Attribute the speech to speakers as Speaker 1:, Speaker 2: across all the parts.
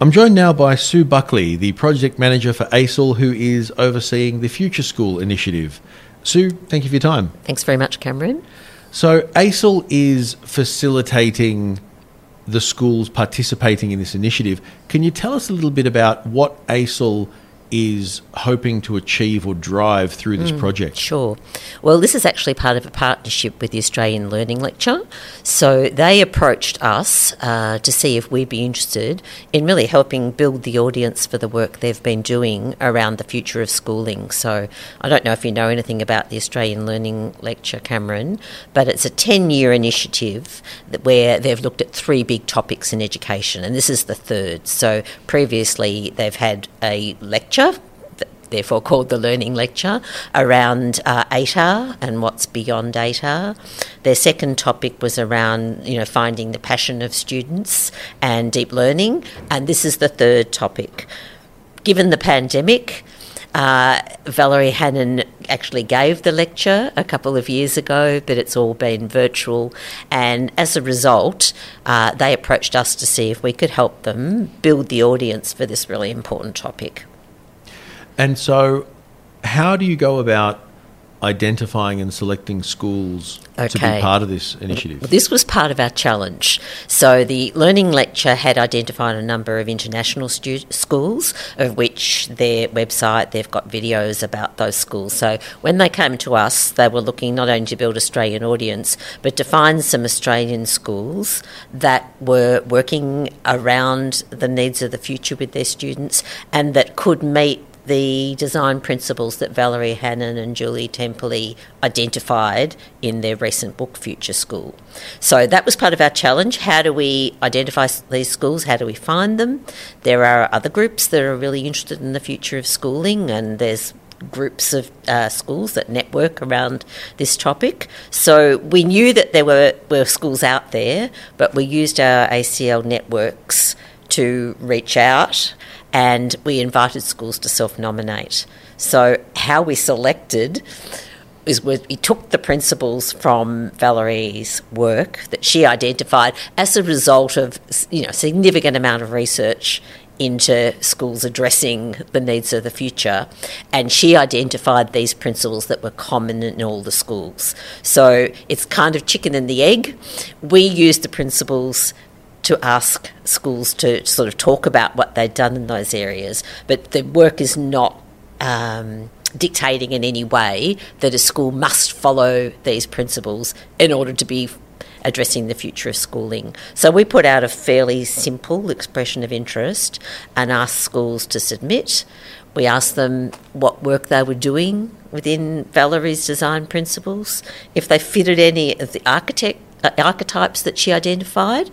Speaker 1: I'm joined now by Sue Buckley, the project manager for ACEL, who is overseeing the Future School initiative. Sue, thank you for your time.
Speaker 2: Thanks very much, Cameron.
Speaker 1: So, ACEL is facilitating the schools participating in this initiative. Can you tell us a little bit about what ACEL is hoping to achieve or drive through this mm, project?
Speaker 2: Sure. Well, this is actually part of a partnership with the Australian Learning Lecture. So they approached us uh, to see if we'd be interested in really helping build the audience for the work they've been doing around the future of schooling. So I don't know if you know anything about the Australian Learning Lecture, Cameron, but it's a 10 year initiative where they've looked at three big topics in education, and this is the third. So previously they've had a lecture lecture, therefore called the Learning Lecture, around uh, and what's beyond ATAR. Their second topic was around, you know, finding the passion of students and deep learning, and this is the third topic. Given the pandemic, uh, Valerie Hannon actually gave the lecture a couple of years ago, but it's all been virtual. And as a result, uh, they approached us to see if we could help them build the audience for this really important topic.
Speaker 1: And so, how do you go about identifying and selecting schools okay. to be part of this initiative?
Speaker 2: Well, this was part of our challenge. So the Learning Lecture had identified a number of international stu- schools, of which their website, they've got videos about those schools. So when they came to us, they were looking not only to build Australian audience, but to find some Australian schools that were working around the needs of the future with their students and that could meet the design principles that Valerie Hannon and Julie Temperley identified in their recent book, Future School. So that was part of our challenge. How do we identify these schools? How do we find them? There are other groups that are really interested in the future of schooling, and there's groups of uh, schools that network around this topic. So we knew that there were, were schools out there, but we used our ACEL networks to reach out and we invited schools to self nominate. So, how we selected is we took the principles from Valerie's work that she identified as a result of you know significant amount of research into schools addressing the needs of the future. And she identified these principles that were common in all the schools. So it's kind of chicken and the egg. We used the principles to ask schools to sort of talk about what they've done in those areas, but the work is not um, dictating in any way that a school must follow these principles in order to be addressing the future of schooling. So we put out a fairly simple expression of interest and asked schools to submit. We asked them what work they were doing within Valerie's design principles, if they fitted any of the architect uh, archetypes that she identified,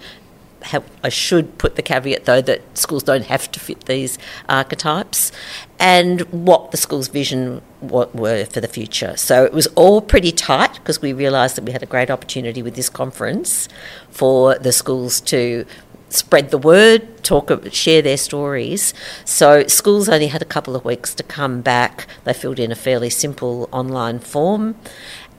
Speaker 2: I should put the caveat though that schools don't have to fit these archetypes, and what the school's vision were for the future. So it was all pretty tight because we realised that we had a great opportunity with this conference for the schools to spread the word, talk, share their stories. So schools only had a couple of weeks to come back. They filled in a fairly simple online form,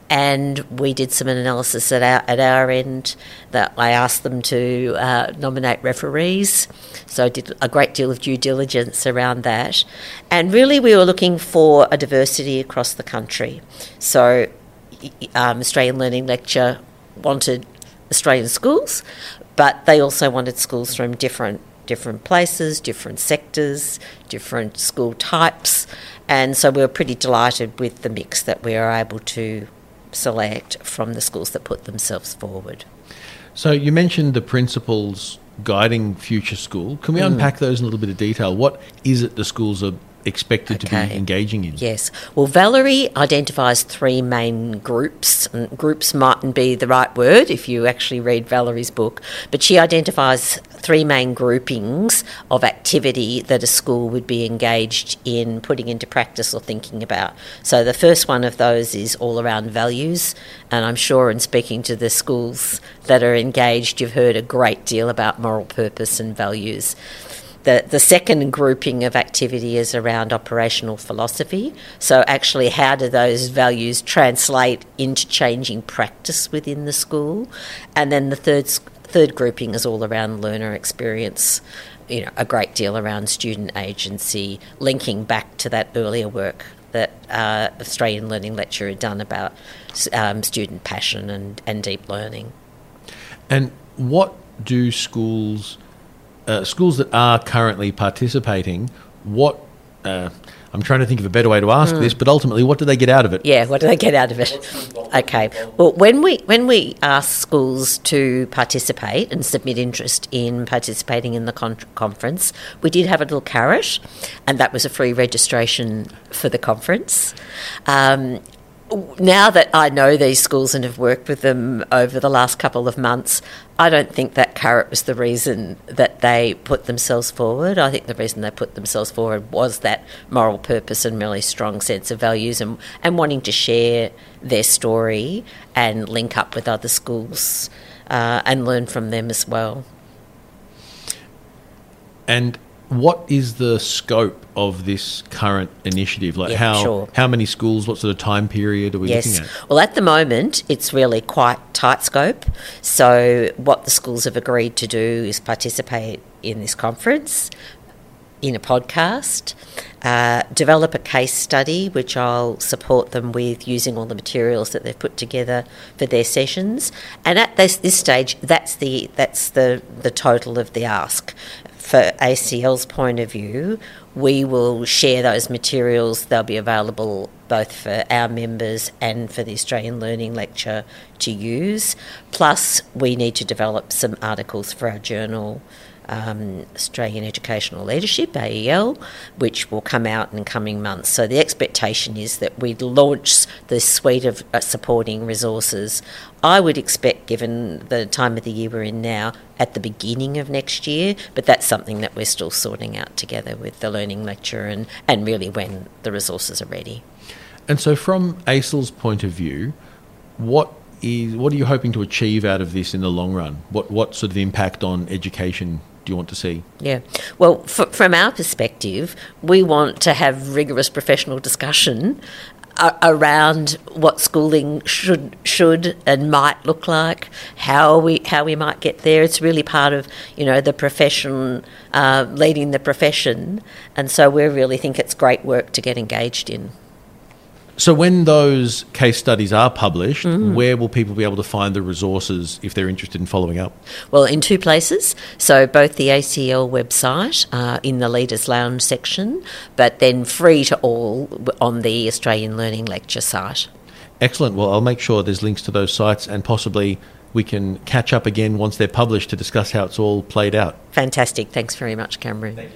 Speaker 2: and we did some analysis at our at our end that I asked them to uh, nominate referees. So I did a great deal of due diligence around that, and really we were looking for a diversity across the country. So um, Australian Learning Lecture wanted Australian schools, but they also wanted schools from different different places, different sectors, different school types, and so we were pretty delighted with the mix that we were able to select from the schools that put themselves forward.
Speaker 1: So you mentioned the principles guiding future school. Can we mm. unpack those in a little bit of detail? What is it the schools are expected okay. to be engaging in?
Speaker 2: Yes. Well, Valerie identifies three main groups. And groups mightn't be the right word if you actually read Valerie's book, but she identifies three main groupings of activity that a school would be engaged in putting into practice or thinking about. So the first one of those is all around values, and I'm sure in speaking to the schools that are engaged, you've heard a great deal about moral purpose and values. The, the second grouping of activity is around operational philosophy. So, actually, how do those values translate into changing practice within the school? And then the third third grouping is all around learner experience. You know, a great deal around student agency, linking back to that earlier work that uh, Australian Learning Lecture had done about um, student passion and, and deep learning.
Speaker 1: And what do schools, uh, schools that are currently participating, what uh, I'm trying to think of a better way to ask mm. this, but ultimately, what do they get out of it?
Speaker 2: Yeah, what do they get out of it? Okay. Well, when we when we ask schools to participate and submit interest in participating in the con- conference, we did have a little carrot, and that was a free registration for the conference. Um, now that I know these schools and have worked with them over the last couple of months, I don't think that carrot was the reason that they put themselves forward. I think the reason they put themselves forward was that moral purpose and really strong sense of values and, and wanting to share their story and link up with other schools uh, and learn from them as well.
Speaker 1: And what is the scope of this current initiative? Like
Speaker 2: yeah,
Speaker 1: how
Speaker 2: sure.
Speaker 1: how many schools? What sort of time period are we
Speaker 2: yes.
Speaker 1: looking at?
Speaker 2: Well, at the moment, it's really quite tight scope. So what the schools have agreed to do is participate in this conference, in a podcast, uh, develop a case study, which I'll support them with using all the materials that they've put together for their sessions. And at this, this stage, that's the that's the the total of the ask for ACEL's point of view, we will share those materials. They'll be available both for our members and for the Australian Learning Lecture to use. Plus, we need to develop some articles for our journal um, Australian Educational Leadership, AEL, which will come out in coming months. So the expectation is that we'd launch this suite of uh, supporting resources. I would expect, given the time of the year we're in now, at the beginning of next year, but that's something that we're still sorting out together with the learning lecture and, and really when the resources are ready.
Speaker 1: And so, from ACEL's point of view, what is what are you hoping to achieve out of this in the long run? What what sort of impact on education do you want to see?
Speaker 2: Yeah. Well, f- from our perspective, we want to have rigorous professional discussion uh, around what schooling should should and might look like, how we how we might get there. It's really part of you know the profession, uh, leading the profession, and so we really think it's great work to get engaged in.
Speaker 1: So, when those case studies are published, mm. where will people be able to find the resources if they're interested in following up?
Speaker 2: Well, in two places. So, both the ACEL website uh, in the Leaders Lounge section, but then free to all on the Australian Learning Lecture site.
Speaker 1: Excellent. Well, I'll make sure there's links to those sites and possibly we can catch up again once they're published to discuss how it's all played out.
Speaker 2: Fantastic. Thanks very much, Cameron.